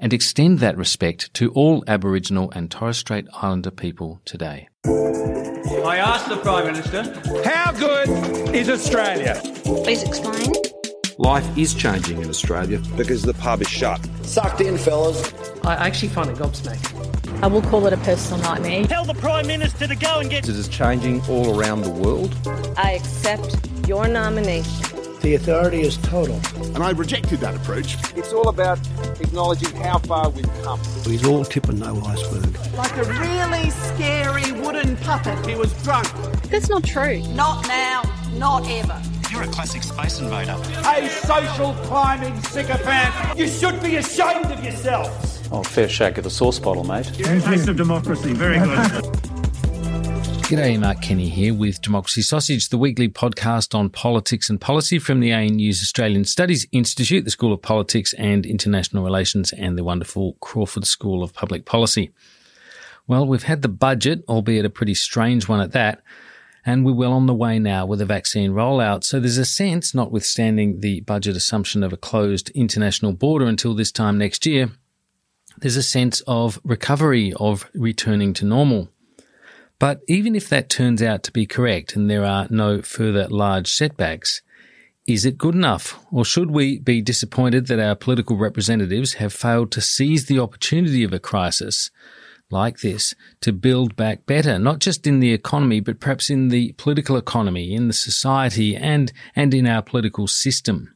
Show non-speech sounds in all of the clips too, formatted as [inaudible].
and extend that respect to all Aboriginal and Torres Strait Islander people today. I asked the Prime Minister, how good is Australia? Please explain. Life is changing in Australia. Because the pub is shut. Sucked in, fellas. I actually find it gobsmacking. I will call it a personal nightmare. Tell the Prime Minister to go and get. It. It is changing all around the world. I accept your nomination. The authority is total. And I rejected that approach. It's all about acknowledging how far we've come. He's all tip and no iceberg. Like a really scary wooden puppet. He was drunk. That's not true. Not now, not ever. You're a classic space invader. A social climbing sycophant. You should be ashamed of yourself. Oh, fair shake of the sauce bottle, mate. Taste of democracy. Very good. [laughs] G'day, Mark Kenny here with Democracy Sausage, the weekly podcast on politics and policy from the ANU's Australian Studies Institute, the School of Politics and International Relations, and the wonderful Crawford School of Public Policy. Well, we've had the budget, albeit a pretty strange one at that, and we're well on the way now with the vaccine rollout. So there's a sense, notwithstanding the budget assumption of a closed international border until this time next year, there's a sense of recovery, of returning to normal. But even if that turns out to be correct and there are no further large setbacks, is it good enough? Or should we be disappointed that our political representatives have failed to seize the opportunity of a crisis like this to build back better, not just in the economy, but perhaps in the political economy, in the society and, and in our political system?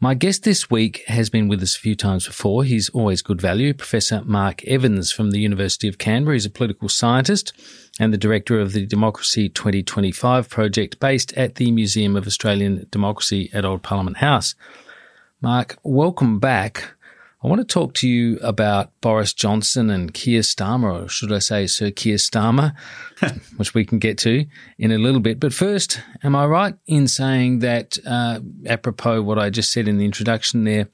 My guest this week has been with us a few times before. He's always good value. Professor Mark Evans from the University of Canberra. He's a political scientist and the director of the Democracy 2025 project based at the Museum of Australian Democracy at Old Parliament House. Mark, welcome back. I want to talk to you about Boris Johnson and Keir Starmer, or should I say Sir Keir Starmer, [laughs] which we can get to in a little bit. But first, am I right in saying that, uh, apropos what I just said in the introduction there,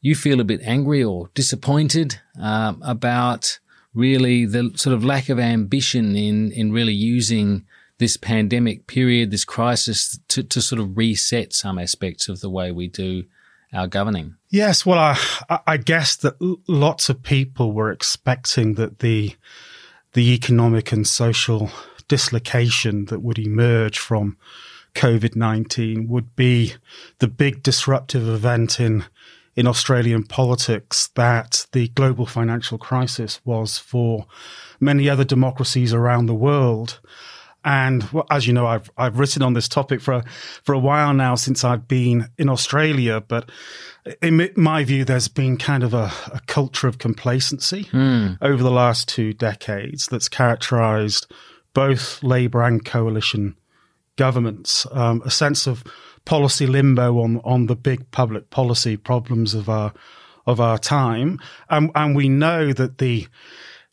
you feel a bit angry or disappointed uh, about really the sort of lack of ambition in, in really using this pandemic period, this crisis to, to sort of reset some aspects of the way we do our governing? Yes, well, I, I guess that lots of people were expecting that the the economic and social dislocation that would emerge from COVID nineteen would be the big disruptive event in in Australian politics that the global financial crisis was for many other democracies around the world. And as you know, I've I've written on this topic for a, for a while now since I've been in Australia. But in my view, there's been kind of a, a culture of complacency mm. over the last two decades that's characterised both Labor and coalition governments. Um, a sense of policy limbo on on the big public policy problems of our of our time, and and we know that the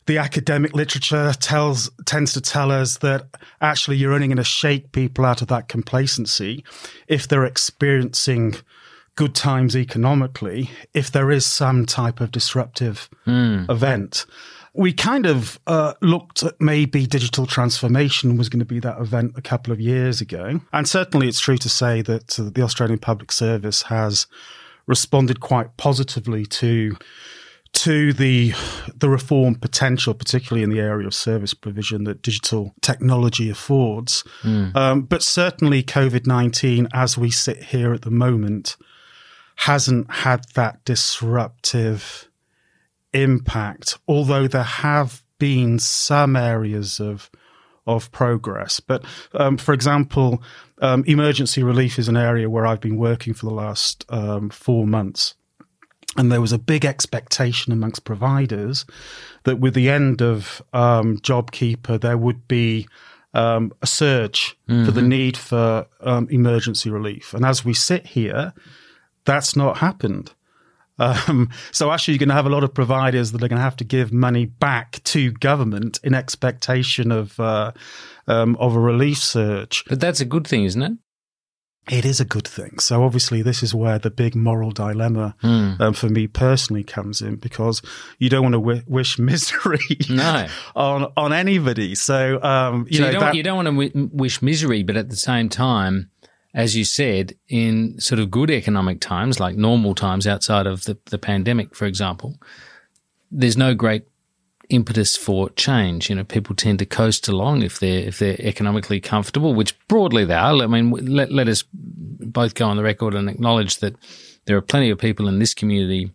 the academic literature tells tends to tell us that actually you're only going to shake people out of that complacency if they're experiencing good times economically if there is some type of disruptive mm. event we kind of uh, looked at maybe digital transformation was going to be that event a couple of years ago and certainly it's true to say that uh, the australian public service has responded quite positively to to the the reform potential, particularly in the area of service provision that digital technology affords. Mm. Um, but certainly, COVID nineteen, as we sit here at the moment, hasn't had that disruptive impact, although there have been some areas of of progress. But um, for example, um, emergency relief is an area where I've been working for the last um, four months. And there was a big expectation amongst providers that with the end of um, JobKeeper, there would be um, a surge mm-hmm. for the mm-hmm. need for um, emergency relief. And as we sit here, that's not happened. Um, so actually, you're going to have a lot of providers that are going to have to give money back to government in expectation of uh, um, of a relief surge. But that's a good thing, isn't it? It is a good thing. So obviously, this is where the big moral dilemma mm. um, for me personally comes in because you don't want to w- wish [laughs] misery no. on on anybody. So um, you so know you don't, that- you don't want to w- wish misery, but at the same time, as you said, in sort of good economic times, like normal times outside of the, the pandemic, for example, there's no great impetus for change. You know, people tend to coast along if they're if they're economically comfortable, which broadly they are. I mean, let let us both go on the record and acknowledge that there are plenty of people in this community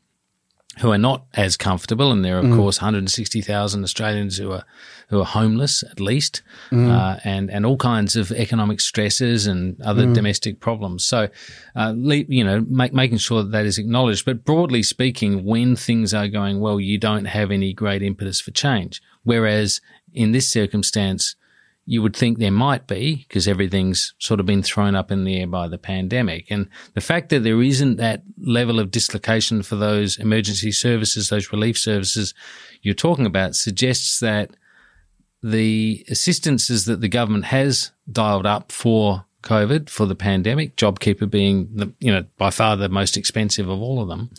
who are not as comfortable, and there are of mm. course 160,000 Australians who are who are homeless at least, mm. uh, and and all kinds of economic stresses and other mm. domestic problems. So, uh, you know, make, making sure that that is acknowledged. But broadly speaking, when things are going well, you don't have any great impetus for change. Whereas in this circumstance, you would think there might be because everything's sort of been thrown up in the air by the pandemic. And the fact that there isn't that level of dislocation for those emergency services, those relief services you're talking about suggests that the assistances that the government has dialed up for COVID, for the pandemic, JobKeeper being the, you know, by far the most expensive of all of them,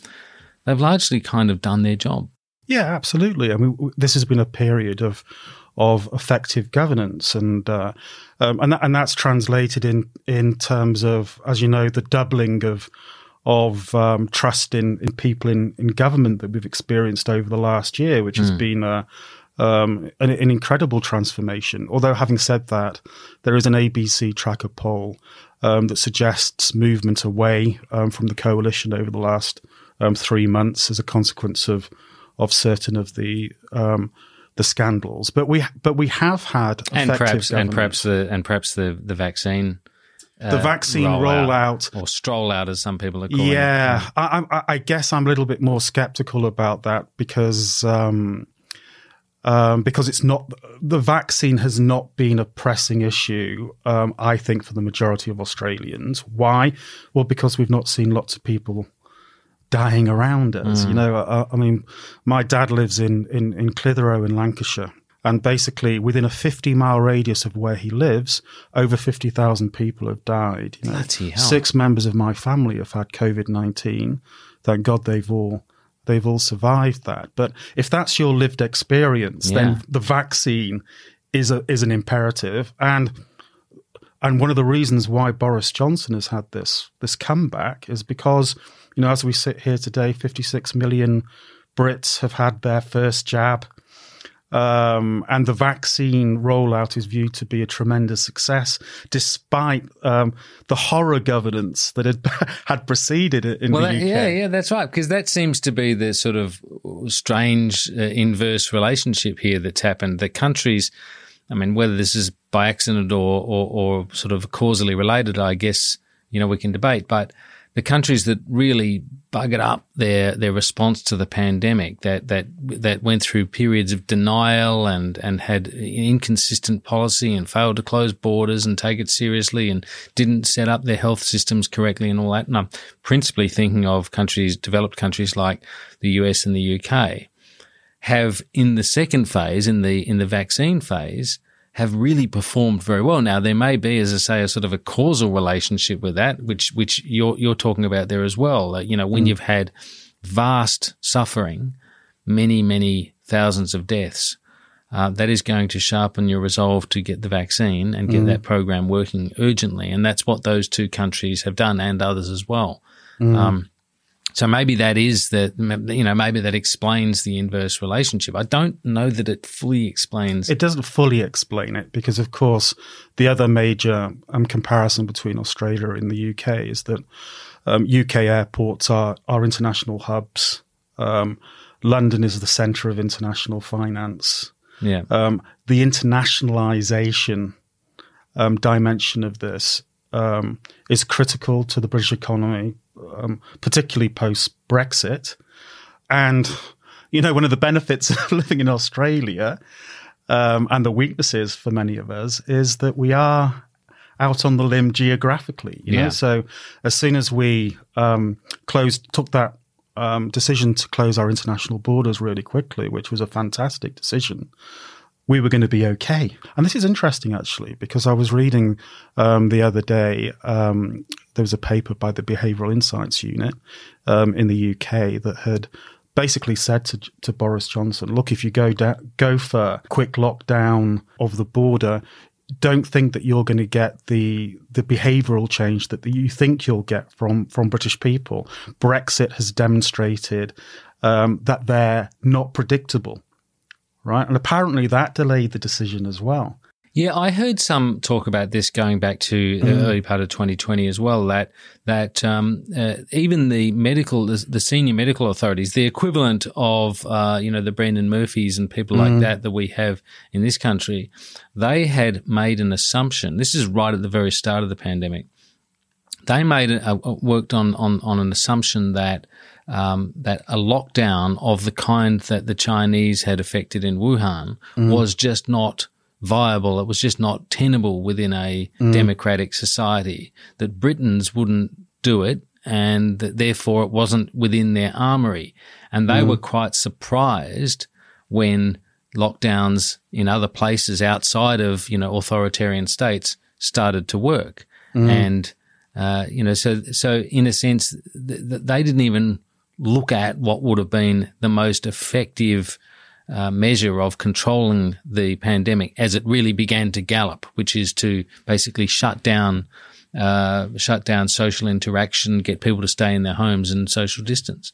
they've largely kind of done their job. Yeah, absolutely. I mean, this has been a period of of effective governance, and uh, um, and that, and that's translated in in terms of, as you know, the doubling of of um, trust in, in people in, in government that we've experienced over the last year, which mm. has hmm. been a, um, an, an, incredible transformation. Although, having said that, there is an ABC tracker poll um, that suggests movement away um, from the coalition over the last um, three months as a consequence of of certain of the um, the scandals. But we but we have had and perhaps and perhaps the and perhaps the the vaccine. Uh, the vaccine rollout, rollout, or stroll out, as some people are calling yeah, it. Yeah, I, I, guess I'm a little bit more skeptical about that because um, um, because it's not the vaccine has not been a pressing issue. Um, I think for the majority of Australians, why? Well, because we've not seen lots of people dying around us. Mm. You know, I, I, mean, my dad lives in, in, in Clitheroe in Lancashire. And basically, within a 50 mile radius of where he lives, over 50,000 people have died. You know, Six members of my family have had COVID 19. Thank God they've all they've all survived that. But if that's your lived experience, yeah. then the vaccine is a, is an imperative. And and one of the reasons why Boris Johnson has had this this comeback is because you know, as we sit here today, 56 million Brits have had their first jab. Um, and the vaccine rollout is viewed to be a tremendous success, despite um, the horror governance that had [laughs] had preceded it in well, the UK. Yeah, yeah, that's right. Because that seems to be the sort of strange uh, inverse relationship here that's happened. The countries, I mean, whether this is by accident or, or, or sort of causally related, I guess you know we can debate, but the countries that really buggered up their their response to the pandemic that that that went through periods of denial and and had inconsistent policy and failed to close borders and take it seriously and didn't set up their health systems correctly and all that. And I'm principally thinking of countries, developed countries like the US and the UK, have in the second phase, in the in the vaccine phase, have really performed very well. Now there may be, as I say, a sort of a causal relationship with that, which which you're you're talking about there as well. you know, when mm. you've had vast suffering, many many thousands of deaths, uh, that is going to sharpen your resolve to get the vaccine and get mm. that program working urgently. And that's what those two countries have done, and others as well. Mm. Um, so maybe that is that, you know, maybe that explains the inverse relationship. I don't know that it fully explains. It doesn't fully explain it because, of course, the other major um, comparison between Australia and the UK is that um, UK airports are, are international hubs. Um, London is the centre of international finance. Yeah. Um, the internationalisation um, dimension of this um, is critical to the British economy, um, particularly post Brexit. And, you know, one of the benefits [laughs] of living in Australia um, and the weaknesses for many of us is that we are out on the limb geographically. You Yeah. know? So as soon as we um, closed, took that um, decision to close our international borders really quickly, which was a fantastic decision, we were going to be okay. And this is interesting actually, because I was reading um, the other day, um, there was a paper by the Behavioural Insights Unit um, in the UK that had basically said to, to Boris Johnson, look, if you go da- go for quick lockdown of the border, don't think that you're going to get the the behavioural change that you think you'll get from from British people. Brexit has demonstrated um, that they're not predictable, right? And apparently that delayed the decision as well. Yeah, I heard some talk about this going back to the Mm. early part of 2020 as well. That that um, uh, even the medical, the, the senior medical authorities, the equivalent of uh, you know the Brendan Murphys and people like Mm. that that we have in this country, they had made an assumption. This is right at the very start of the pandemic. They made a, a, worked on on on an assumption that. Um, that a lockdown of the kind that the Chinese had affected in Wuhan Mm. was just not viable. It was just not tenable within a Mm. democratic society. That Britons wouldn't do it, and that therefore it wasn't within their armory. And they Mm. were quite surprised when lockdowns in other places outside of you know authoritarian states started to work. Mm. And uh, you know, so so in a sense, th- th- they didn't even look at what would have been the most effective uh, measure of controlling the pandemic as it really began to gallop, which is to basically shut down, uh, shut down social interaction, get people to stay in their homes and social distance.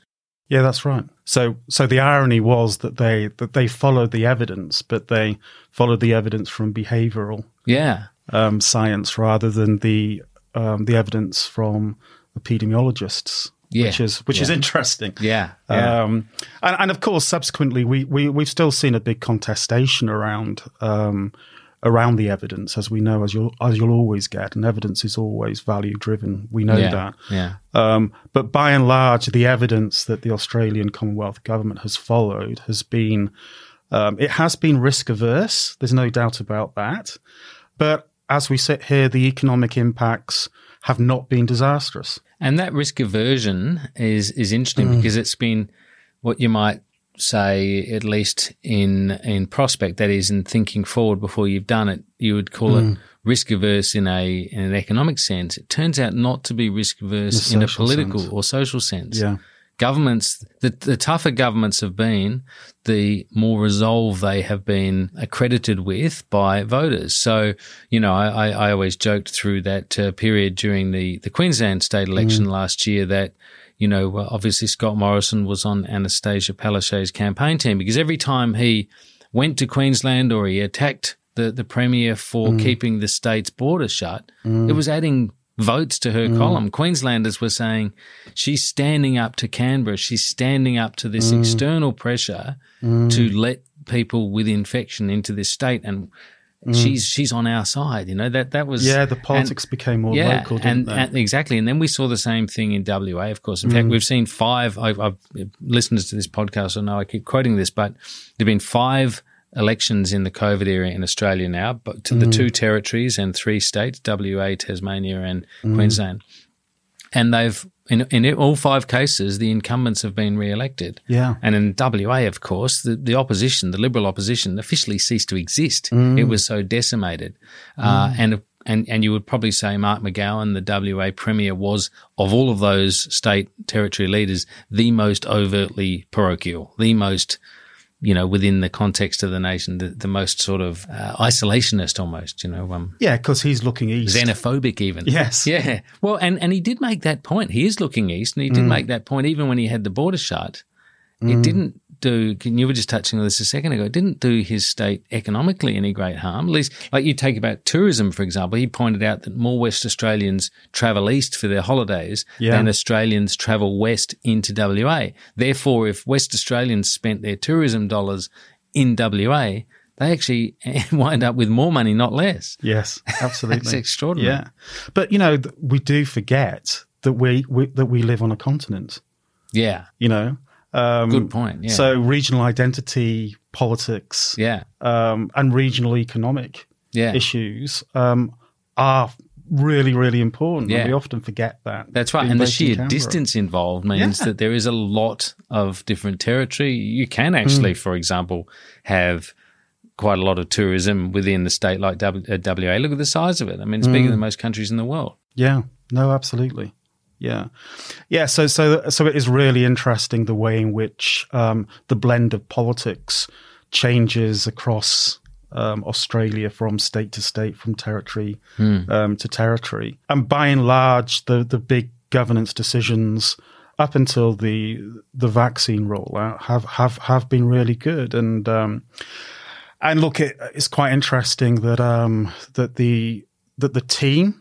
Yeah, that's right. So, so the irony was that they that they followed the evidence, but they followed the evidence from behavioural Yeah, um, science rather than the um, the evidence from epidemiologists. Yeah. which is which is interesting. yeah, yeah. Um, and, and of course, subsequently, we, we we've still seen a big contestation around um, around the evidence, as we know, as you'll as you'll always get, and evidence is always value driven. We know yeah, that. yeah. Um, but by and large, the evidence that the Australian Commonwealth government has followed has been um, it has been risk averse. There's no doubt about that. But as we sit here, the economic impacts have not been disastrous. And that risk aversion is is interesting Mm. because it's been what you might say, at least in in prospect, that is in thinking forward before you've done it, you would call Mm. it risk averse in a in an economic sense. It turns out not to be risk averse In a political sense. or social sense. Yeah. Governments, the, the tougher governments have been, the more resolve they have been accredited with by voters. So, you know, I, I, always joked through that uh, period during the, the Queensland state election mm. last year that, you know, obviously Scott Morrison was on Annastacia Palaszczuk's campaign team because every time he went to Queensland or he attacked the, the premier for mm. keeping the state's border shut, it mm. was adding votes to her mm. column. Queenslanders were saying she's standing up to Canberra. She's standing up to this mm. external pressure to mm. let people with infection into this state and she's she's on our side. You know that that was Yeah, the and- politics became more yeah, local, didn't and, they? and exactly. And then we saw the same thing in WA, of course. In fact, Mm. we've seen five. I've, I've listeners to this podcast. I know I keep quoting this, but there've been five elections in the COVID era in Australia now, but to the Mm. two territories and three states: WA, Tasmania, and Mm. Queensland. And they've in, in all five cases, the incumbents have been re-elected. Yeah. And in WA, of course, the, the opposition, the Liberal opposition, officially ceased to exist. Mm. It was so decimated. Uh, and and and you would probably say Mark McGowan, the WA Premier, was of all of those state territory leaders the most overtly parochial, the most, you know, within the context of the nation, the, the most sort of uh, isolationist almost, you know, um, yeah, because he's looking east. xenophobic even. Yes. [laughs] Yeah. Well, and, and he did make that point. He is looking east and he did make that point even when he had the border shut. It didn't do. You were just touching on this a second ago. It didn't do his state economically any great harm. At least, like you take about tourism, for example, he pointed out that more West Australians travel east for their holidays yeah. than Australians travel west into WA. Therefore, if West Australians spent their tourism dollars in WA, they actually [laughs] wind up with more money, not less. Yes, [laughs] absolutely. It's extraordinary. Yeah, but you know, we do forget that we, we that we live on a continent. Yeah, you know. Um, Good point. Yeah. So regional identity politics, yeah, um, and regional economic yeah. issues um, are really, really important. Yeah. we often forget that. That's right. And the sheer distance involved means yeah. that there is a lot of different territory. You can actually, mm. for example, have quite a lot of tourism within the state like w- WA. Uh, Look at the size of it. I mean, it's mm. bigger than most countries in the world. Yeah. No, absolutely. Yeah, yeah. So, so, so it is really interesting the way in which um, the blend of politics changes across um, Australia from state to state, from territory mm. um, to territory, and by and large, the the big governance decisions up until the the vaccine rollout have have have been really good and um, and look, it, it's quite interesting that um, that the that the team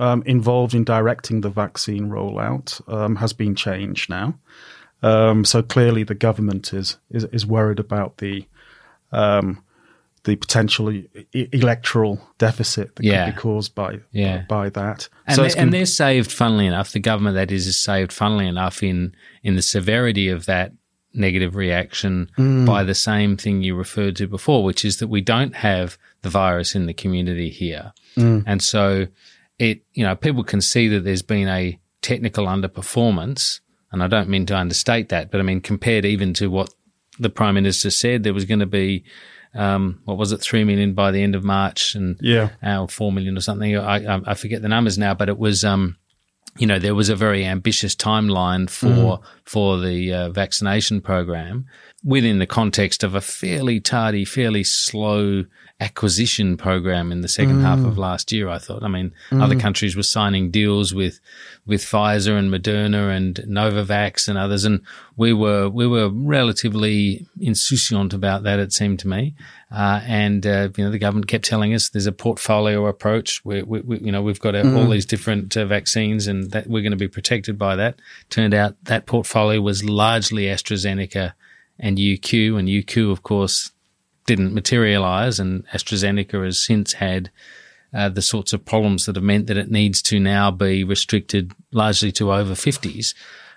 um, involved in directing the vaccine rollout um, has been changed now. Um, so clearly, the government is is, is worried about the um, the potential e- electoral deficit that yeah. could be caused by yeah. by that. And, so they, and they're saved, funnily enough. The government that is is saved, funnily enough, in in the severity of that negative reaction mm. by the same thing you referred to before, which is that we don't have the virus in the community here. Mm. And so it, you know, people can see that there's been a technical underperformance. And I don't mean to understate that, but I mean, compared even to what the prime minister said, there was going to be, um, what was it, three million by the end of March, and yeah, uh, four million or something. I, I, I forget the numbers now, but it was um, you know, there was a very ambitious timeline for mm. for the uh, vaccination program within the context of a fairly tardy, fairly slow acquisition program in the second mm. half of last year. I thought. I mean, mm. other countries were signing deals with with Pfizer and Moderna and Novavax and others, and we were we were relatively insouciant about that. It seemed to me, uh, and uh, you know the government kept telling us there's a portfolio approach. We, we you know we've got a, mm. all these different uh, vaccines, and that we're going to be protected by that. Turned out that portfolio was largely AstraZeneca and UQ, and UQ of course didn't materialize, and AstraZeneca has since had uh, the sorts of problems that have meant that it needs to now be restricted largely to over 50s.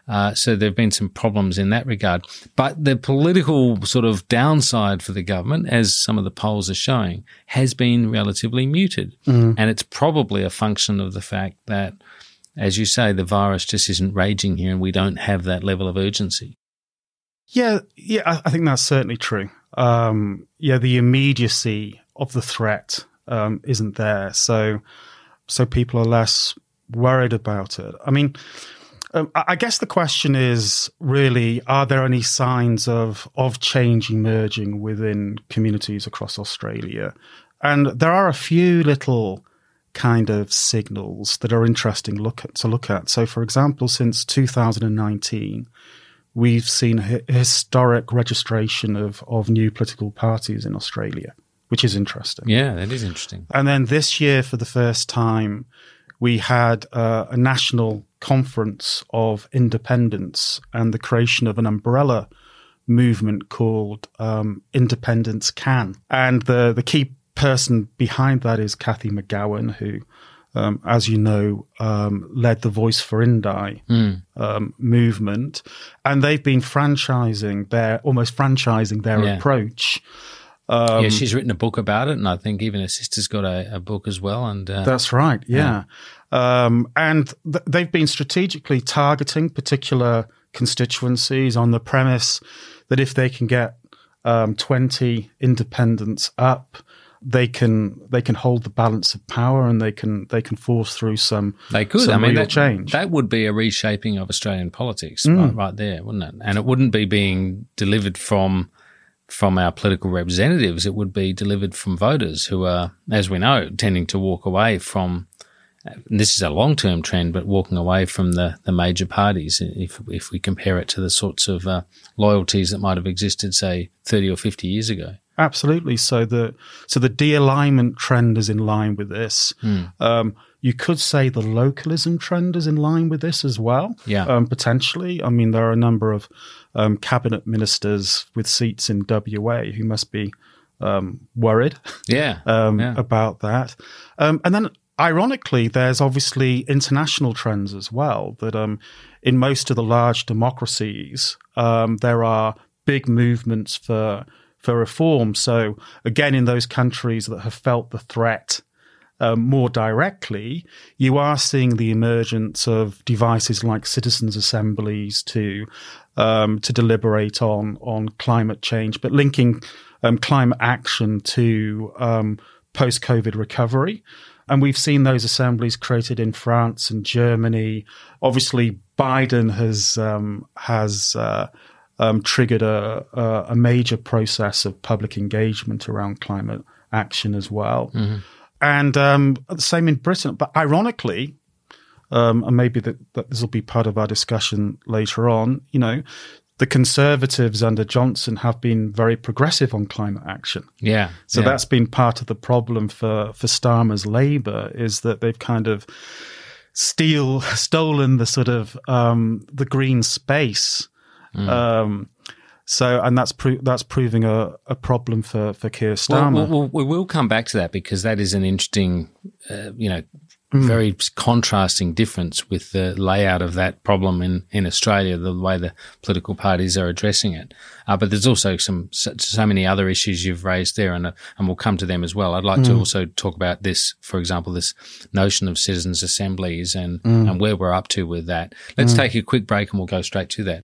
Uh, so there have been some problems in that regard. But the political sort of downside for the government, as some of the polls are showing, has been relatively muted. Mm. And it's probably a function of the fact that, as you say, the virus just isn't raging here and we don't have that level of urgency. Yeah, yeah, I think that's certainly true um, yeah, the immediacy of the threat um, isn't there. So, so people are less worried about it. I mean, um, I guess the question is really: Are there any signs of of change emerging within communities across Australia? And there are a few little kind of signals that are interesting look at, to look at. So, for example, since 2019 we've seen a historic registration of, of new political parties in Australia, which is interesting. Yeah, that is interesting. And then this year, for the first time, we had uh, a national conference of independence and the creation of an umbrella movement called um, Independence Can. And the, the key person behind that is Cathy McGowan, who um, as you know, um, led the Voice for Indi mm. um, movement, and they've been franchising their almost franchising their yeah. approach. yeah, um, she's written a book about it, and I think even her sister's got a, a book as well. And uh, that's right, yeah. yeah. Um, and th- they've been strategically targeting particular constituencies on the premise that if they can get um, 20 independents up, they can they can hold the balance of power and they can they can force through some they could. some I mean that, change. that would be a reshaping of Australian politics mm. right, right there wouldn't it? And it wouldn't be being delivered from from our political representatives. It would be delivered from voters who are as we know tending to walk away from and this is a long term trend, but walking away from the, the major parties. If, if we compare it to the sorts of uh, loyalties that might have existed, say, 30 or 50 years ago. Absolutely. So the so the de-alignment trend is in line with this. Hmm. Um, you could say the localism trend is in line with this as well. Yeah. Um, potentially. I mean, there are a number of um, cabinet ministers with seats in WA who must be um, worried. Yeah. [laughs] um, yeah. About that. Um, and then, ironically, there's obviously international trends as well. That um, in most of the large democracies, um, there are big movements for for reform. So again, in those countries that have felt the threat um, more directly, you are seeing the emergence of devices like citizens' assemblies to um, to deliberate on on climate change, but linking um, climate action to um, post COVID recovery. And we've seen those assemblies created in France and Germany. Obviously, Biden has um, has uh, um, triggered a, a, a major process of public engagement around climate action as well. Mm-hmm. And um, the same in Britain. But ironically, um, and maybe that, that this will be part of our discussion later on, you know, the Conservatives under Johnson have been very progressive on climate action. Yeah. So yeah. that's been part of the problem for, for Starmer's Labour is that they've kind of steal [laughs] stolen the sort of um, the green space. Mm. Um, so, and that's pro- that's proving a, a problem for for Keir Starmer. Well, well, we will come back to that because that is an interesting, uh, you know, mm. very contrasting difference with the layout of that problem in in Australia, the way the political parties are addressing it. Uh, but there's also some so, so, many other issues you've raised there, and uh, and we'll come to them as well. I'd like mm. to also talk about this, for example, this notion of citizens' assemblies and mm. and where we're up to with that. Let's take a quick break, and we'll go straight to that.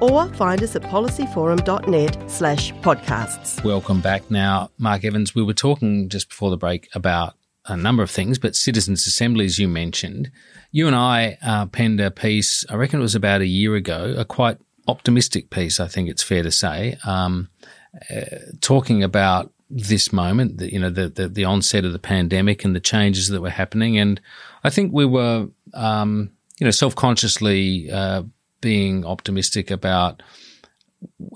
or find us at policyforum.net slash podcasts. Welcome back. Now, Mark Evans, we were talking just before the break about a number of things, but citizens' assemblies you mentioned. You and I uh, penned a piece, I reckon it was about a year ago, a quite optimistic piece, I think it's fair to say, um, uh, talking about this moment, the, you know, the, the, the onset of the pandemic and the changes that were happening. And I think we were, um, you know, self-consciously uh, being optimistic about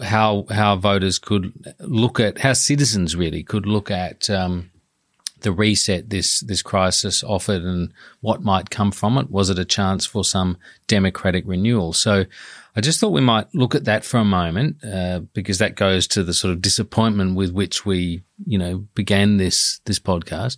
how how voters could look at how citizens really could look at um, the reset this this crisis offered and what might come from it. Was it a chance for some democratic renewal? So. I just thought we might look at that for a moment uh, because that goes to the sort of disappointment with which we, you know, began this this podcast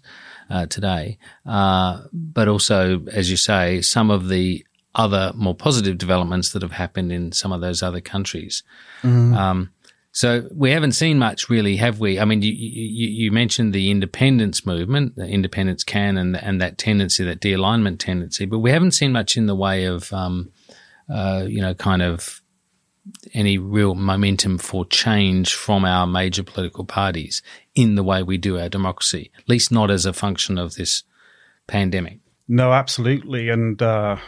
uh, today. Uh, but also, as you say, some of the other more positive developments that have happened in some of those other countries. Mm. Um, so we haven't seen much, really, have we? I mean, you, you, you mentioned the independence movement, the independence can, and and that tendency, that de-alignment tendency, but we haven't seen much in the way of, um, uh, you know, kind of any real momentum for change from our major political parties in the way we do our democracy, at least not as a function of this pandemic. No, absolutely, and. Uh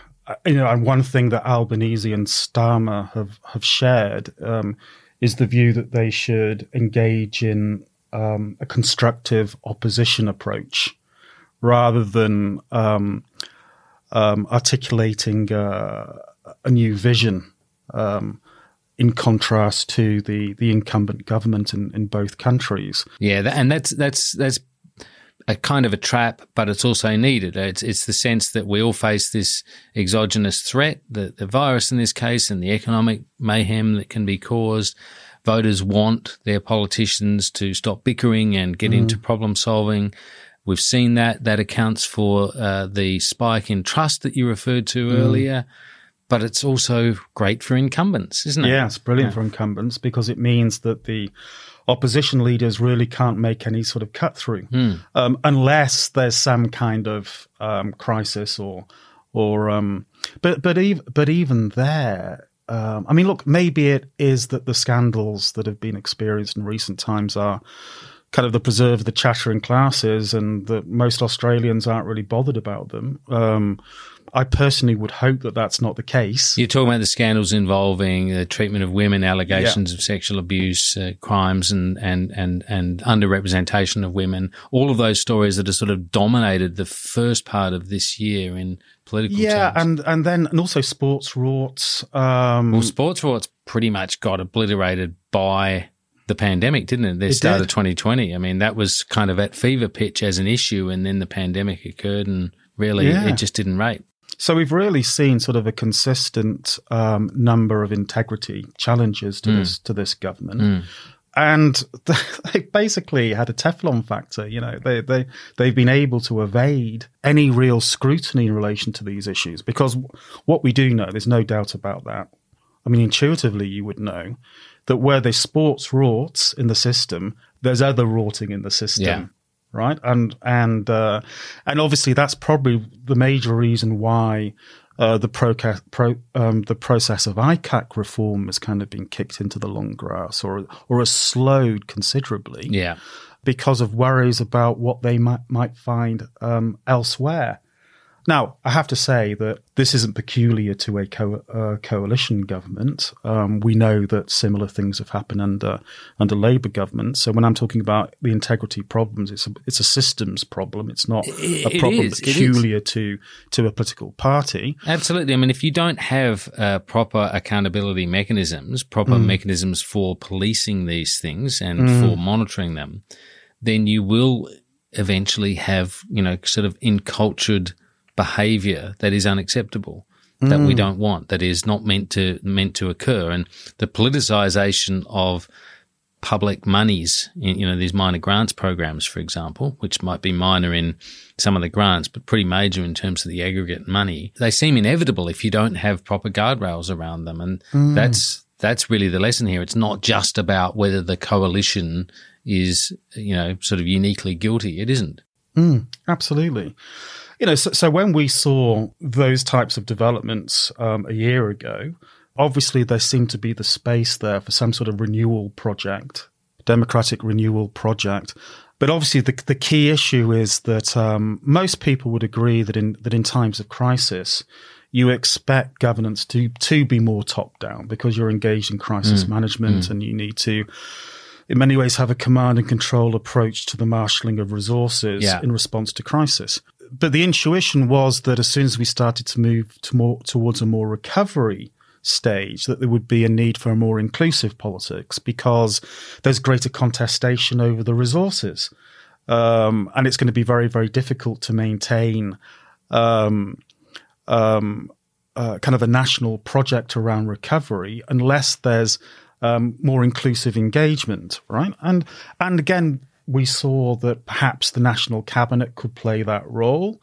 you know, and one thing that Albanese and Starmer have have shared um, is the view that they should engage in um, a constructive opposition approach rather than um, articulating uh, a new vision. in contrast to the, the incumbent government in, in both countries. Yeah, that, and that's that's that's a kind of a trap, but it's also needed. It's it's the sense that we all face this exogenous threat, the the virus in this case, and the economic mayhem that can be caused. Voters want their politicians to stop bickering and get mm. into problem solving. We've seen that. That accounts for uh, the spike in trust that you referred to mm. earlier but it's also great for incumbents, isn't it? Yeah, it's brilliant yeah. for incumbents because it means that the opposition leaders really can't make any sort of cut through mm. um, unless there's some kind of um, crisis or or um, but but even but even there. Um, I mean, look, maybe it is that the scandals that have been experienced in recent times are kind of the preserve of the chattering classes, and that most Australians aren't really bothered about them. Um, I personally would hope that that's not the case. You're talking about the scandals involving the treatment of women, allegations yeah. of sexual abuse, uh, crimes, and and and and underrepresentation of women. All of those stories that have sort of dominated the first part of this year in political. Yeah, terms. and and then and also sports rorts. Um, well, sports rorts pretty much got obliterated by the pandemic, didn't it? The it start did. of 2020. I mean, that was kind of at fever pitch as an issue, and then the pandemic occurred, and really, yeah. it just didn't rate. So we've really seen sort of a consistent um, number of integrity challenges to mm. this to this government. Mm. And [laughs] they basically had a Teflon factor. You know, they they they've been able to evade any real scrutiny in relation to these issues because what we do know, there's no doubt about that. I mean, intuitively, you would know that where there's sports rorts in the system, there's other rorting in the system. Yeah right? And and uh, and obviously that's probably the major reason why uh, the pro, pro um, the process of ICAC reform has kind of been kicked into the long grass or or has slowed considerably. Yeah. Because of worries about what they might might find um, elsewhere. Now, I have to say that this isn't peculiar to a co- uh, coalition government. Um, we know that similar things have happened under under Labour governments. So when I'm talking about the integrity problems, it's a, it's a systems problem. It's not it, a problem peculiar to to a political party. Absolutely. I mean, if you don't have uh, proper accountability mechanisms, proper mm. mechanisms for policing these things and mm. for monitoring them, then you will eventually have you know sort of encultured behavior that is unacceptable that mm. we don't want that is not meant to meant to occur. And the politicization of public monies you know these minor grants programs for example which might be minor in some of the grants but pretty major in terms of the aggregate money they seem inevitable if you don't have proper guardrails around them. And mm. that's that's really the lesson here. It's not just about whether the coalition is you know sort of uniquely guilty. It isn't. Mm, absolutely you know, so, so when we saw those types of developments um, a year ago, obviously there seemed to be the space there for some sort of renewal project, democratic renewal project. But obviously, the, the key issue is that um, most people would agree that in that in times of crisis, you expect governance to to be more top down because you're engaged in crisis mm. management mm. and you need to in many ways have a command and control approach to the marshalling of resources yeah. in response to crisis but the intuition was that as soon as we started to move to more, towards a more recovery stage, that there would be a need for a more inclusive politics because there's greater contestation over the resources. Um, and it's going to be very, very difficult to maintain um, um, uh, kind of a national project around recovery unless there's um, more inclusive engagement, right? And and again, we saw that perhaps the national cabinet could play that role.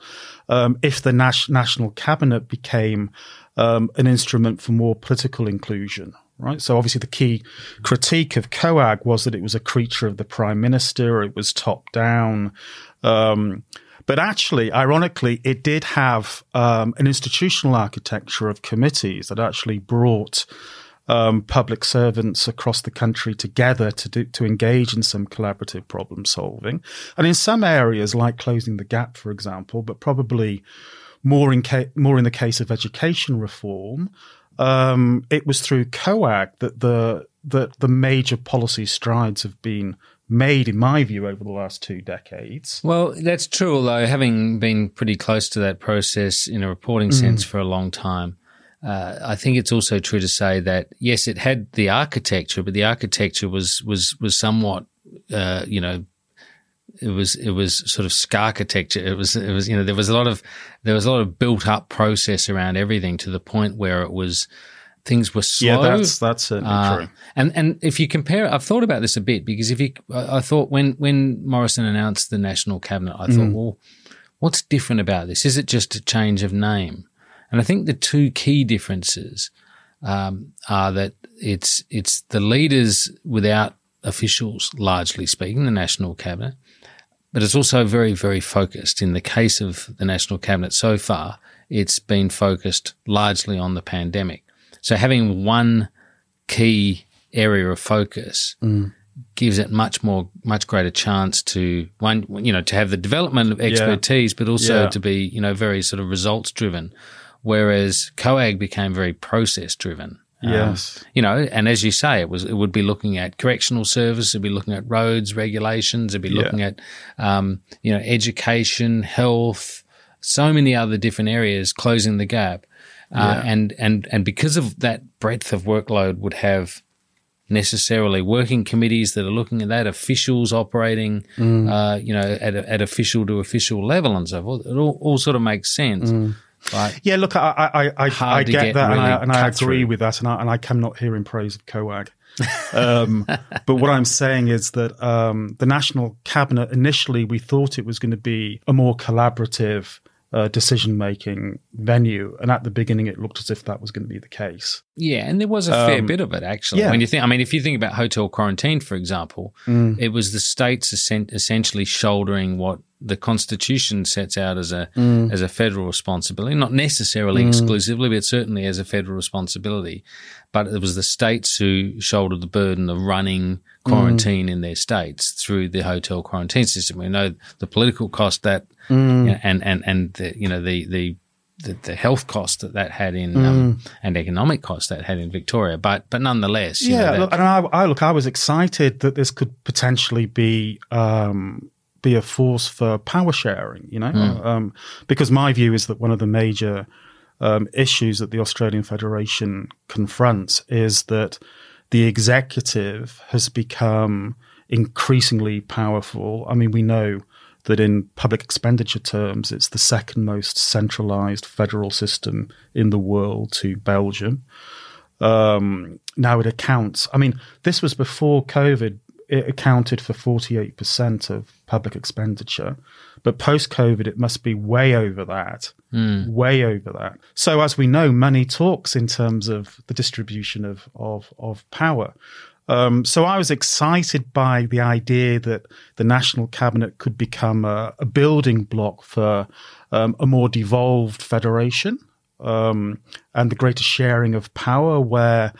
Um, if the nas- national cabinet became um, an instrument for more political inclusion, right? So obviously the key critique of COAG was that it was a creature of the prime minister. It was top down. Um, but actually, ironically, it did have um, an institutional architecture of committees that actually brought um, public servants across the country together to do, to engage in some collaborative problem solving. And in some areas, like closing the gap, for example, but probably more in ca- more in the case of education reform, um, it was through COAG that the that the major policy strides have been made, in my view, over the last two decades. Well, that's true. Although having been pretty close to that process in a reporting mm. sense for a long time, uh, I think it's also true to say that yes, it had the architecture, but the architecture was was was somewhat, uh, you know, it was it was sort of scar architecture. It was it was you know there was a lot of there was a lot of built up process around everything to the point where it was things were slow. Yeah, that's that's certainly uh, true. And and if you compare, I've thought about this a bit because if you, I thought when when Morrison announced the national cabinet, I thought, mm. well, what's different about this? Is it just a change of name? And I think the two key differences um, are that it's it's the leaders without officials, largely speaking, the national cabinet, but it's also very very focused. In the case of the national cabinet so far, it's been focused largely on the pandemic. So having one key area of focus mm. gives it much more, much greater chance to one, you know, to have the development of expertise, yeah. but also yeah. to be, you know, very sort of results driven. Whereas COAG became very process driven. Um, yes. Um, you know, and as you say, it was it would be looking at correctional service, it'd be looking at roads regulations, it'd be looking yeah. at um, you know education, health, so many other different areas, closing the gap. Uh, and and and because of that breadth of workload, would have necessarily working committees that are looking at that, officials operating, mm. uh, you know, at, at official to official level and so forth. It all, all sort of makes sense. Mm. Yeah, look, I I, I, I get, get, that, really and I, and I agree with that, and I, and I cannot hear in praise of COAG. [laughs] um, but what I'm saying is that um, the national cabinet initially we thought it was going to be a more collaborative uh, decision making venue. And at the beginning, it looked as if that was going to be the case. Yeah, and there was a fair um, bit of it actually. Yeah. When you think, I mean, if you think about hotel quarantine, for example, mm. it was the states essentially shouldering what the Constitution sets out as a mm. as a federal responsibility, not necessarily mm. exclusively, but certainly as a federal responsibility. But it was the states who shouldered the burden of running quarantine mm. in their states through the hotel quarantine system. We know the political cost that mm. you know, and and and the, you know the the the, the, health cost that that had in um, mm. um, and economic cost that had in Victoria, but but nonetheless, yeah. Know, look, and I, I, look, I was excited that this could potentially be um, be a force for power sharing. You know, mm. um, because my view is that one of the major um, issues that the Australian Federation confronts is that the executive has become increasingly powerful. I mean, we know that in public expenditure terms, it's the second most centralized federal system in the world to Belgium. Um, now it accounts, I mean, this was before COVID, it accounted for 48% of public expenditure. But post COVID, it must be way over that, mm. way over that. So, as we know, money talks in terms of the distribution of, of, of power. Um, so I was excited by the idea that the national cabinet could become a, a building block for um, a more devolved federation um, and the greater sharing of power, where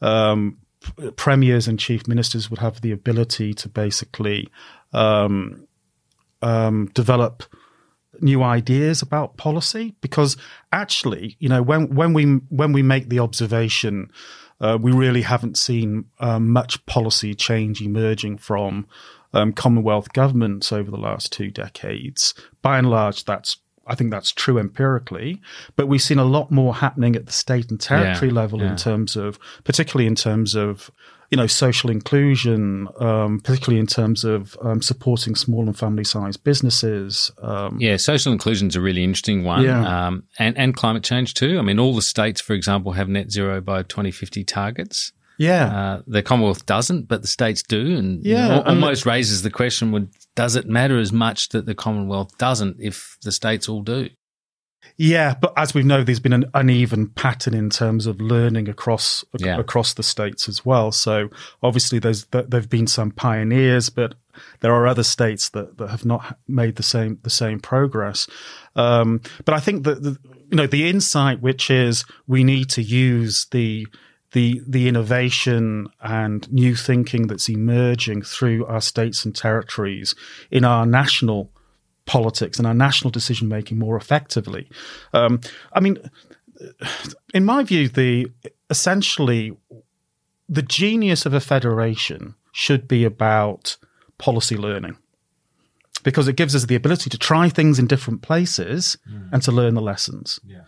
um, premiers and chief ministers would have the ability to basically um, um, develop new ideas about policy. Because actually, you know, when when we when we make the observation uh, we really haven't seen um, much policy change emerging from um, Commonwealth governments over the last two decades. By and large, that's I think that's true empirically, but we've seen a lot more happening at the state and territory yeah, level yeah. in terms of, particularly in terms of you know, social inclusion, um, particularly in terms of um, supporting small and family sized businesses. Um, yeah, social inclusion is a really interesting one. Yeah. Um, and, and climate change too. I mean, all the states, for example, have net zero by 2050 targets. Yeah. Uh, the Commonwealth doesn't, but the states do. And yeah, you know, almost raises the question would, does it matter as much that the Commonwealth doesn't if the states all do? Yeah, but as we know, there's been an uneven pattern in terms of learning across yeah. across the states as well. So obviously, there's there've been some pioneers, but there are other states that, that have not made the same the same progress. Um, but I think that the, you know the insight, which is we need to use the the the innovation and new thinking that's emerging through our states and territories in our national politics and our national decision making more effectively. Um, I mean, in my view, the essentially the genius of a federation should be about policy learning. because it gives us the ability to try things in different places mm. and to learn the lessons. Yeah.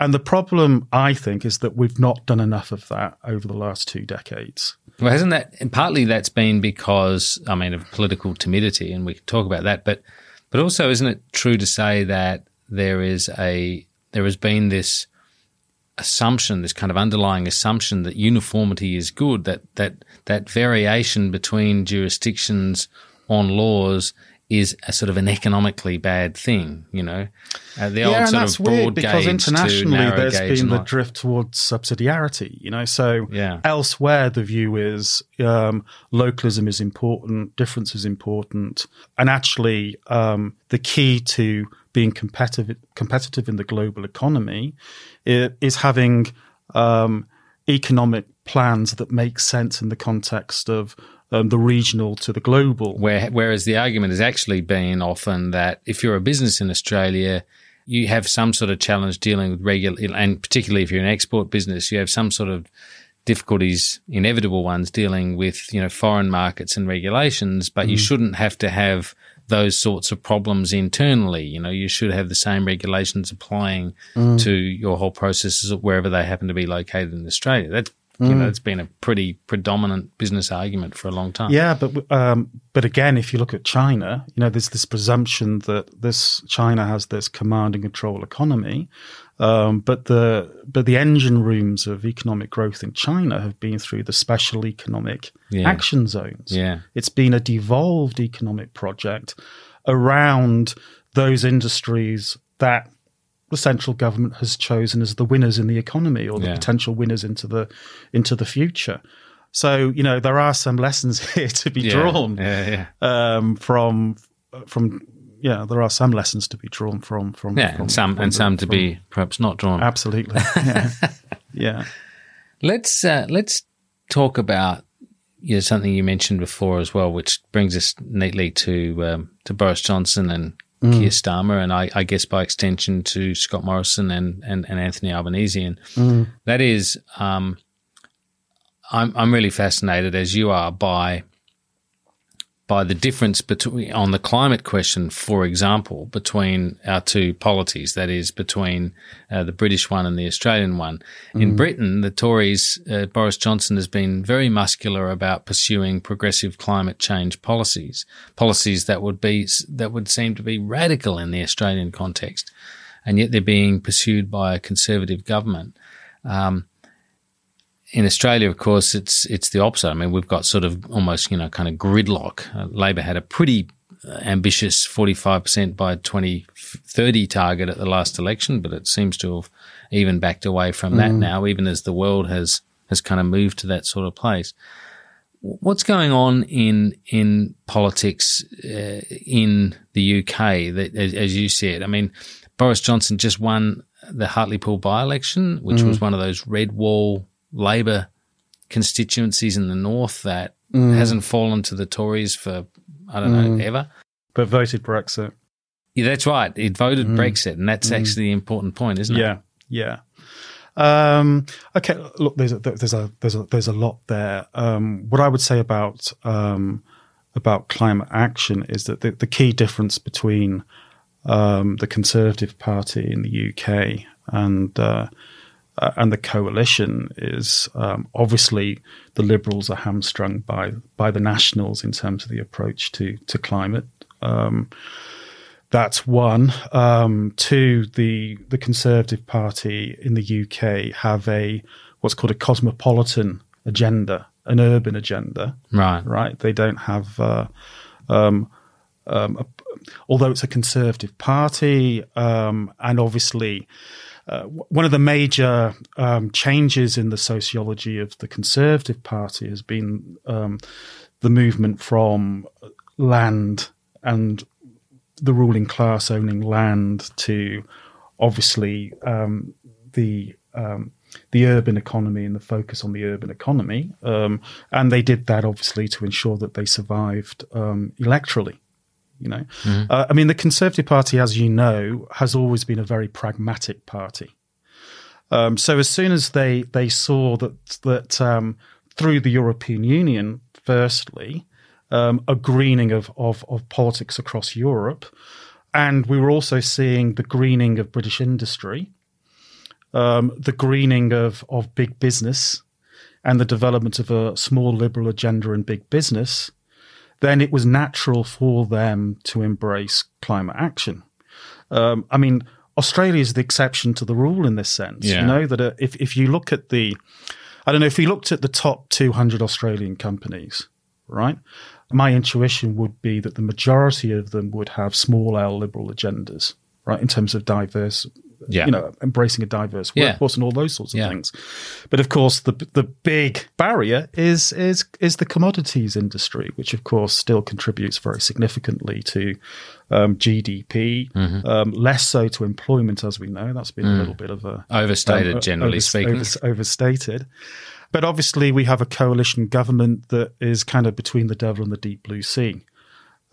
And the problem, I think, is that we've not done enough of that over the last two decades. Well, hasn't that? And partly that's been because, I mean, of political timidity, and we can talk about that. But, but also, isn't it true to say that there is a there has been this assumption, this kind of underlying assumption that uniformity is good, that that that variation between jurisdictions on laws is a sort of an economically bad thing, you know. Uh, the yeah, old and sort that's of weird because internationally there's been the drift towards subsidiarity, you know. So yeah. elsewhere the view is um, localism is important, difference is important, and actually um, the key to being competitive competitive in the global economy is having um, economic plans that make sense in the context of um, the regional to the global. Where, whereas the argument has actually been often that if you're a business in Australia, you have some sort of challenge dealing with regular, and particularly if you're an export business, you have some sort of difficulties, inevitable ones, dealing with you know foreign markets and regulations. But mm. you shouldn't have to have those sorts of problems internally. You know, you should have the same regulations applying mm. to your whole processes wherever they happen to be located in Australia. That's you know, mm. it's been a pretty predominant business argument for a long time. Yeah, but um, but again, if you look at China, you know, there's this presumption that this China has this command and control economy, um, but the but the engine rooms of economic growth in China have been through the special economic yeah. action zones. Yeah, it's been a devolved economic project around those industries that the central government has chosen as the winners in the economy or the yeah. potential winners into the into the future. So you know there are some lessons [laughs] here to be yeah. drawn yeah, um, from from yeah there are some lessons to be drawn from from yeah from, and some from and the, some to from, be perhaps not drawn absolutely [laughs] yeah, yeah. let's uh, let's talk about you know, something you mentioned before as well, which brings us neatly to um, to Boris Johnson and mm. Keir Starmer, and I, I, guess by extension to Scott Morrison and, and, and Anthony Albanese. And mm. that is, um, I'm, I'm really fascinated, as you are, by by the difference between on the climate question, for example, between our two polities, that is between uh, the British one and the Australian one. Mm. In Britain, the Tories, uh, Boris Johnson has been very muscular about pursuing progressive climate change policies, policies that would be that would seem to be radical in the Australian context, and yet they're being pursued by a conservative government. Um, in Australia, of course, it's it's the opposite. I mean, we've got sort of almost you know kind of gridlock. Uh, Labor had a pretty uh, ambitious 45% by 2030 target at the last election, but it seems to have even backed away from that mm. now, even as the world has has kind of moved to that sort of place. What's going on in in politics uh, in the UK? That, as, as you said, I mean, Boris Johnson just won the Hartlepool by election, which mm. was one of those red wall Labor constituencies in the north that mm. hasn't fallen to the Tories for I don't mm. know ever. But voted Brexit. Yeah, that's right. It voted mm. Brexit, and that's mm. actually the important point, isn't yeah. it? Yeah, yeah. Um, okay, look, there's a, there's a there's a there's a lot there. Um, what I would say about um, about climate action is that the, the key difference between um, the Conservative Party in the UK and uh, uh, and the coalition is um, obviously the Liberals are hamstrung by by the Nationals in terms of the approach to to climate. Um, that's one. Um, two, the the Conservative Party in the UK have a what's called a cosmopolitan agenda, an urban agenda. Right. Right. They don't have. Uh, um, um, a, although it's a conservative party, um, and obviously uh, one of the major um, changes in the sociology of the Conservative Party has been um, the movement from land and the ruling class owning land to obviously um, the um, the urban economy and the focus on the urban economy, um, and they did that obviously to ensure that they survived um, electorally. You know, mm-hmm. uh, I mean, the Conservative Party, as you know, has always been a very pragmatic party. Um, so as soon as they they saw that that um, through the European Union, firstly, um, a greening of, of, of politics across Europe. And we were also seeing the greening of British industry, um, the greening of, of big business, and the development of a small liberal agenda in big business. Then it was natural for them to embrace climate action. Um, I mean, Australia is the exception to the rule in this sense. Yeah. You know that uh, if if you look at the, I don't know if you looked at the top 200 Australian companies, right? My intuition would be that the majority of them would have small L liberal agendas, right, in terms of diverse, Yeah. you know, embracing a diverse Yeah. workforce and all those sorts of Yeah. things. But of course, the the big barrier is is is the commodities industry, which of course still contributes very significantly to um, GDP, Mhm. um, less so to employment, as we know. That's been a Mm. little bit of a Overstated, um, generally speaking. overs- overstated. But obviously, we have a coalition government that is kind of between the devil and the deep blue sea,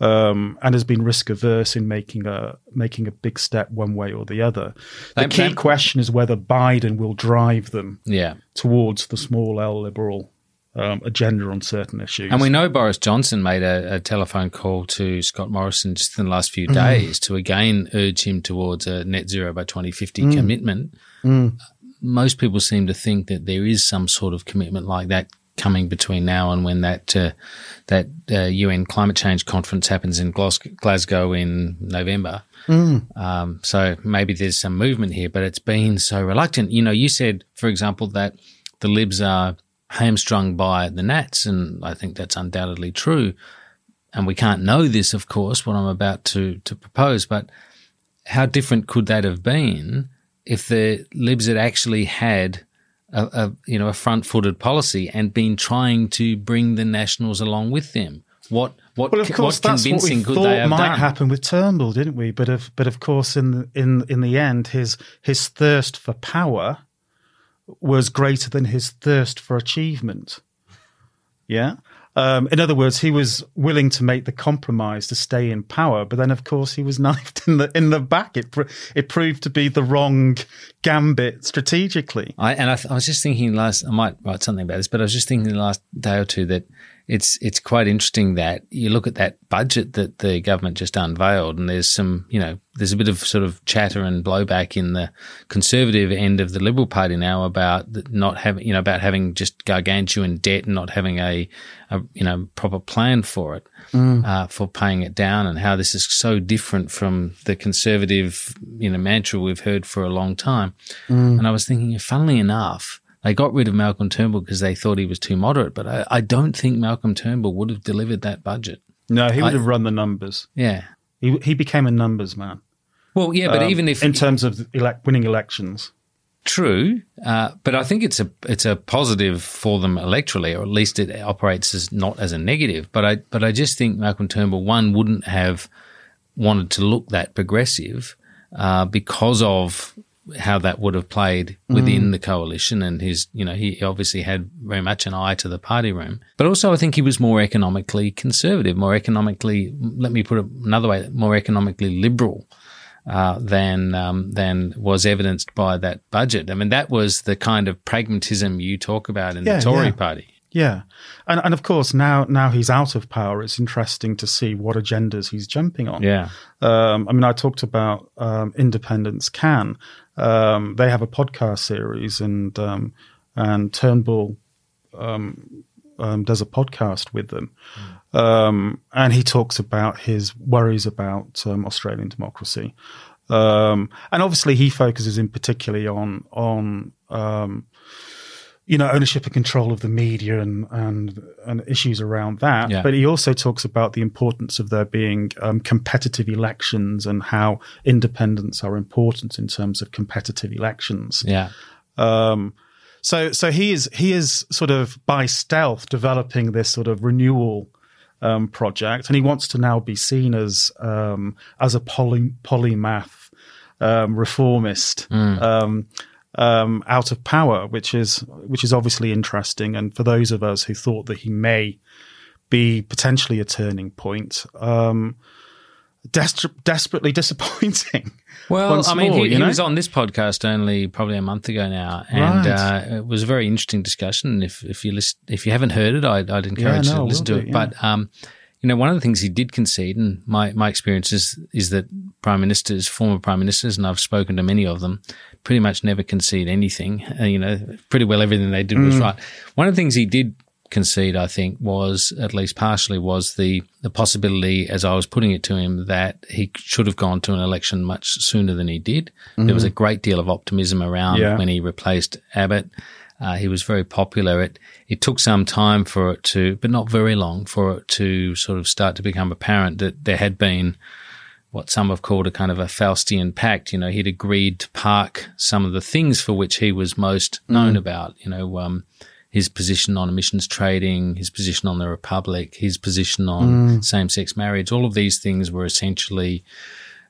um, and has been risk averse in making a making a big step one way or the other. The They- key they- question is whether Biden will drive them Yeah. towards the small L liberal um, agenda on certain issues. And we know Boris Johnson made a, a telephone call to Scott Morrison just in the last few Mm. days to again urge him towards a net zero by 2050 Mm. commitment. Mm. Most people seem to think that there is some sort of commitment like that coming between now and when that uh, that uh, UN climate change conference happens in Glasgow in November. Mm. Um, so maybe there's some movement here, but it's been so reluctant. You know, you said, for example, that the Libs are hamstrung by the Nats, and I think that's undoubtedly true. And we can't know this, of course, what I'm about to to propose, but how different could that have been if the Libs had actually had a, a you know a front-footed policy and been trying to bring the Nationals along with them? What what Well, of course, what that's what we convincing could they thought might done? happen with Turnbull, didn't we? But of but of course, in the, in in the end, his his thirst for power was greater than his thirst for achievement. Yeah. Um, in other words, he was willing to make the compromise to stay in power, but then, of course, he was [laughs] knifed in the in the back. It it proved to be the wrong gambit strategically. I, and I, th- I was just thinking last, I might write something about this, but I was just thinking the last day or two that it's it's quite interesting that you look at that budget that the government just unveiled, and there's some, you know, there's a bit of sort of chatter and blowback in the conservative end of the Liberal Party now about not having, you know, about having just gargantuan debt and not having a, a you know, proper plan for it, Mm. uh, for paying it down, and how this is so different from the conservative, you know, mantra we've heard for a long time. Mm. And I was thinking, funnily enough, they got rid of Malcolm Turnbull because they thought he was too moderate. But I, I don't think Malcolm Turnbull would have delivered that budget. No, he would I- have run the numbers. Yeah. He he became a numbers man. Well, yeah, but Um, even if in terms of elect, winning elections, True, uh, but I think it's a it's a positive for them electorally, or at least it operates as not as a negative. But I but I just think Malcolm Turnbull one wouldn't have wanted to look that progressive uh, because of how that would have played within Mm. the coalition, and his you know he obviously had very much an eye to the party room. But also, I think he was more economically conservative, more economically. Let me put it another way: more economically liberal uh, than um, than was evidenced by that budget. I mean, that was the kind of pragmatism you talk about in Yeah, the Tory yeah. party. yeah, and and of course now now he's out of power. It's interesting to see what agendas he's jumping on. Yeah. Um, I mean, I talked about um, Independence Can. Um, they have a podcast series, and um, and Turnbull um, um, does a podcast with them, um, and he talks about his worries about um, Australian democracy, um, and obviously he focuses in particularly on on um, you know ownership and control of the media and and, and issues around that. Yeah. But he also talks about the importance of there being um, competitive elections and how independents are important in terms of competitive elections. Yeah. Um, so so he is he is sort of by stealth developing this sort of renewal um, project, and he wants to now be seen as um, as a poly, polymath um, reformist. Mm. Um, out of power, which is which is obviously interesting, and for those of us who thought that he may be potentially a turning point, um, des- desperately [laughs] disappointing. Well, I mean, more, he, he was on this podcast only probably a month ago now, and Right. uh, it was a very interesting discussion. If if you listen, if you haven't heard it, I'd, I'd encourage no, you to listen to it. yeah. But um, you know, one of the things he did concede, and my, my experience is, is that prime ministers, former prime ministers, and I've spoken to many of them, pretty much never concede anything. Uh, you know, pretty well everything they did was Mm. right. One of the things he did concede, I think, was at least partially was the the possibility, as I was putting it to him, that he should have gone to an election much sooner than he did. There was a great deal of optimism around Yeah. when he replaced Abbott. Uh, he was very popular. It it took some time for it to, but not very long, for it to sort of start to become apparent that there had been what some have called a kind of a Faustian pact. You know, he'd agreed to park some of the things for which he was most known Mm. about. You know, um, his position on emissions trading, his position on the Republic, his position on Mm. same-sex marriage. All of these things were essentially,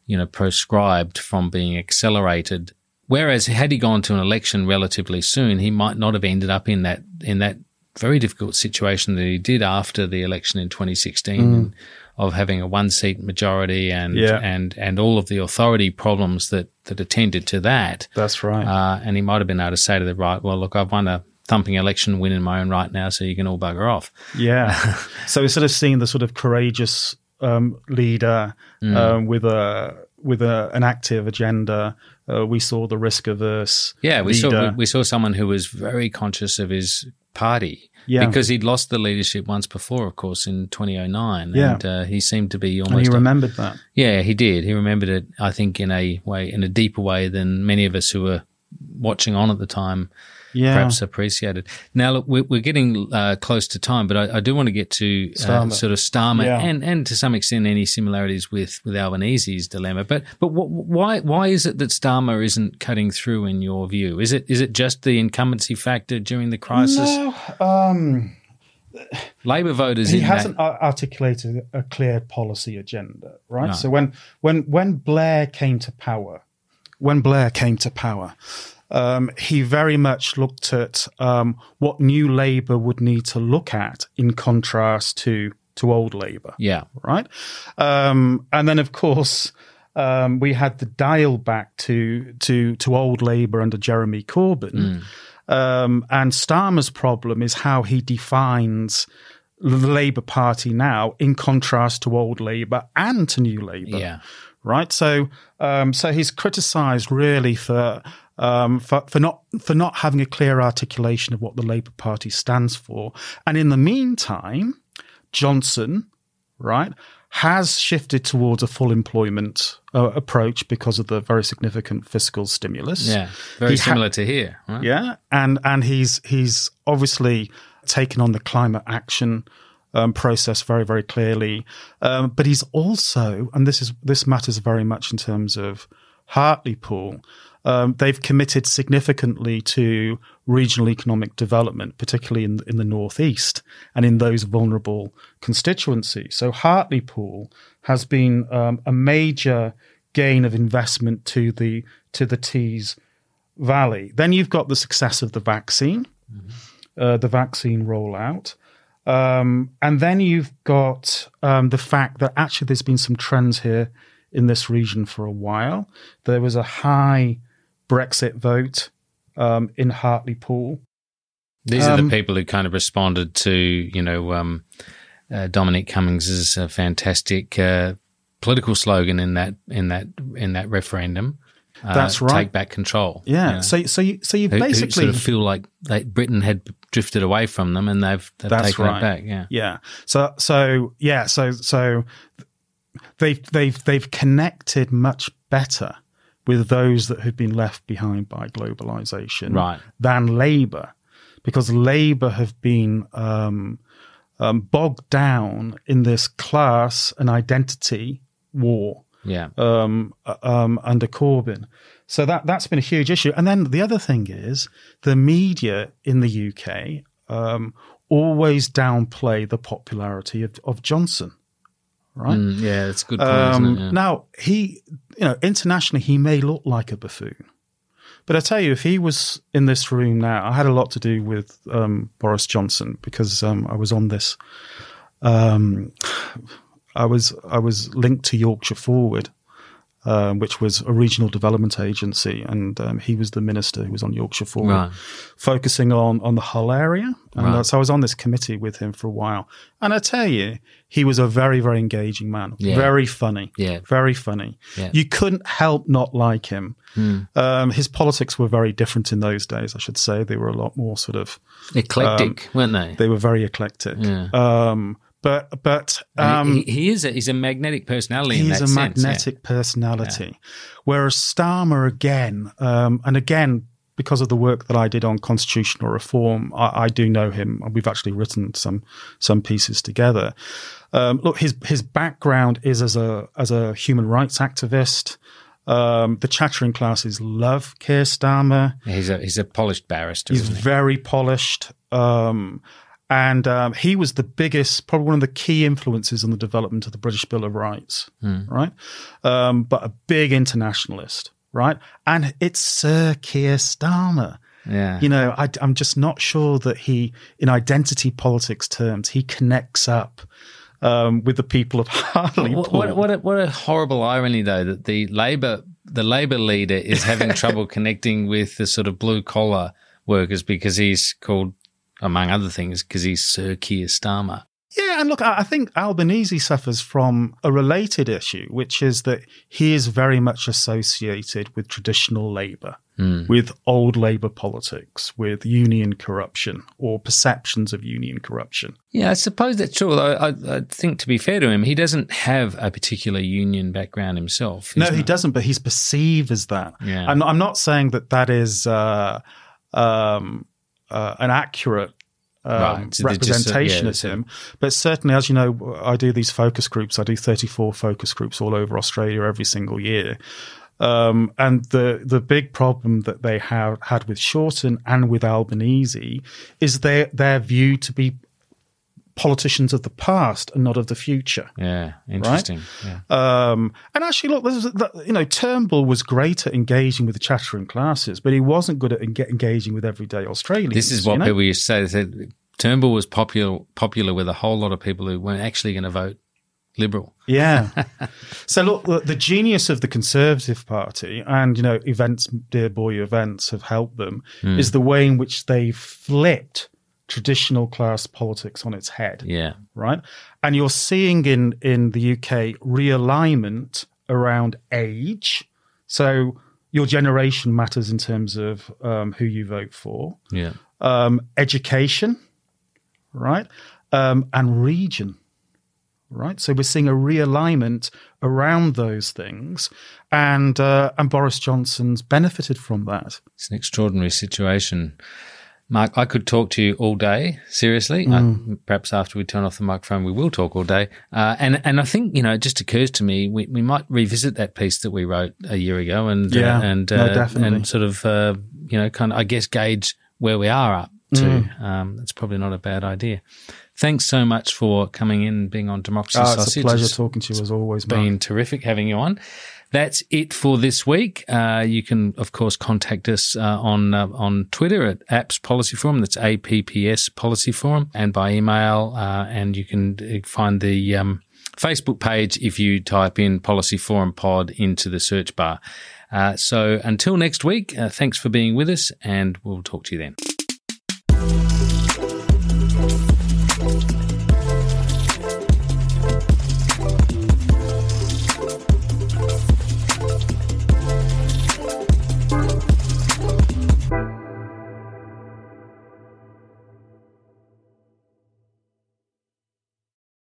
you know, proscribed from being accelerated. Whereas had he gone to an election relatively soon, he might not have ended up in that in that very difficult situation that he did after the election in 2016 Mm. Of having a one seat majority and Yeah. and and all of the authority problems that that attended to that. That's right. Uh, and he might have been able to say to the right, well, look, I've won a thumping election win in my own right now, so you can all bugger off. Yeah. [laughs] so instead of seeing the sort of courageous um, leader Mm. um, with a with a, an active agenda, uh, we saw the risk averse. Yeah, we saw we, we saw someone who was very conscious of his party. Yeah. because he'd lost the leadership once before, of course, in 2009. Yeah. and uh, he seemed to be almost. and he a- remembered that. Yeah, he did. He remembered it, I think, in a way, in a deeper way than many of us who were watching on at the time Yeah. perhaps appreciated. Now, look, we're, we're getting uh, close to time, but I, I do want to get to uh, sort of Starmer Yeah. and, and to some extent any similarities with, with Albanese's dilemma. But but wh- why why is it that Starmer isn't cutting through in your view? Is it is it just the incumbency factor during the crisis? No, um, Labor voters he hasn't that, articulated a clear policy agenda, right? No. So when when when Blair came to power, when Blair came to power, um, he very much looked at um, what new Labour would need to look at in contrast to to old Labour. yeah. right? Um, and then, of course, um, we had the dial back to to to old Labour under Jeremy Corbyn. Um, and Starmer's problem is how he defines the Labour Party now, in contrast to old Labour and to New Labour. Yeah. Right. So, um, so he's criticised really for. Um, for, for not for not having a clear articulation of what the Labour Party stands for, and in the meantime, Johnson, right, has shifted towards a full employment uh, approach because of the very significant fiscal stimulus. Yeah, very He ha- similar to here. Right? yeah, and and he's he's obviously taken on the climate action um, process very very clearly, um, but he's also, and this is this matters very much in terms of Hartlepool. Um, they've committed significantly to regional economic development, particularly in in the northeast and in those vulnerable constituencies. So Hartlepool has been um, a major gain of investment to the to the Tees Valley. Then you've got the success of the vaccine, uh, the vaccine rollout. Um, and then you've got um, the fact that actually there's been some trends here in this region for a while. There was a high Brexit vote um, in Hartlepool. These are Um, the people who kind of responded to, you know, um, uh, Dominic Cummings's uh, fantastic uh, political slogan in that in that in that referendum. Uh, That's right. Take back control. Yeah. you know. So so you so you Who- who basically sort of feel like they, Britain had drifted away from them, and they've, they've That's taken right. it back. Yeah. Yeah. So so yeah. So so they've they've they've connected much better with those that have been left behind by globalization, Right. Than Labour, because Labour have been um, um, bogged down in this class and identity war Yeah. um, uh, um, under Corbyn. So that that's been a huge issue. And then the other thing is the media in the UK um, always downplay the popularity of, of Johnson. Right. Mm, yeah, it's a good point. Um? Yeah. Now he, you know, internationally he may look like a buffoon, but I tell you, if he was in this room now, I had a lot to do with um, Boris Johnson because um, I was on this. Um, I was I was linked to Yorkshire Forward um, which was a regional development agency, and um, he was the minister who was on Yorkshire Forward, Right. focusing on on the Hull area. And Right. uh, so I was on this committee with him for a while, and I tell you, he was a very very engaging man, Yeah. very funny, Yeah. very funny. Yeah. You couldn't help not like him. Hmm. Um, his politics were very different in those days. I should say they were a lot more sort of Eclectic, um, weren't they? They were very eclectic. Yeah. Um, but but um, he, he is a, he's a magnetic personality. in he's that a sense, yeah. magnetic personality. Whereas Starmer, again, um, and again, because of the work that I did on constitutional reform, I, I do know him. We've actually written some some pieces together. Um, look, his his background is as a as a human rights activist. Um, the chattering classes love Keir Starmer. He's a he's a polished barrister. He's he? very polished. Um, and um, he was the biggest, probably one of the key influences on the development of the British Bill of Rights, Hmm. right? Um, but a big internationalist, right? And it's Sir Keir Starmer. Yeah. You know, I, am just not sure that he, in identity politics terms, he connects up um, with the people of [laughs] Hartlepool. What, what, what, a, what a horrible irony, though, that the Labor the Labor leader is having [laughs] trouble connecting with the sort of blue collar workers because he's called, among other things, because he's Sir Keir Starmer. Yeah, and look, I think Albanese suffers from a related issue, which is that he is very much associated with traditional Labour, Mm. with old Labour politics, with union corruption or perceptions of union corruption. Yeah, I suppose that's true. Although I, I think, to be fair to him, he doesn't have a particular union background himself. No, he not- doesn't, but he's perceived as that. Yeah. I'm, I'm not saying that that is uh, um, uh, an accurate um, Right, so they're just, uh, representation yeah, of him. But certainly, as you know, I do these focus groups. I do 34 focus groups all over Australia every single year. Um, and the the big problem that they have had with Shorten and with Albanese is their their view to be politicians of the past and not of the future. Yeah, interesting. Yeah. Um, and actually, look, this is, you know, Turnbull was great at engaging with the chattering classes, but he wasn't good at engaging with everyday Australians. This is what you know? people used to say. They said Turnbull was popular popular with a whole lot of people who weren't actually going to vote Liberal. Yeah. [laughs] so look, the, the genius of the Conservative Party and you know events, dear boy, events have helped them Hmm. is the way in which they flipped traditional class politics on its head. Yeah. Right, and you're seeing in in the UK realignment around age. So your generation matters in terms of um, who you vote for. Yeah. Um, education, right, um, and region right? So we're seeing a realignment around those things, and uh, and Boris Johnson's benefited from that. It's an extraordinary situation. Mark, I could talk to you all day, seriously. Mm. Uh, perhaps after we turn off the microphone, we will talk all day. Uh, and, and I think, you know, it just occurs to me, we, we might revisit that piece that we wrote a year ago and, Yeah, uh, and, no, uh, and sort of, uh, you know, kind of, I guess, gauge where we are up to. Mm. Um, that's probably not a bad idea. Thanks so much for coming in and being on Democracy Oh, it's a pleasure talking to you as always, It's been terrific having you on. That's it for this week. Uh, you can, of course, contact us uh, on uh, on Twitter at APPS Policy Forum. That's APPS Policy Forum, and by email. Uh, and you can uh, find the um, Facebook page if you type in Policy Forum Pod into the search bar. Uh, so until next week, thanks for being with us, and we'll talk to you then.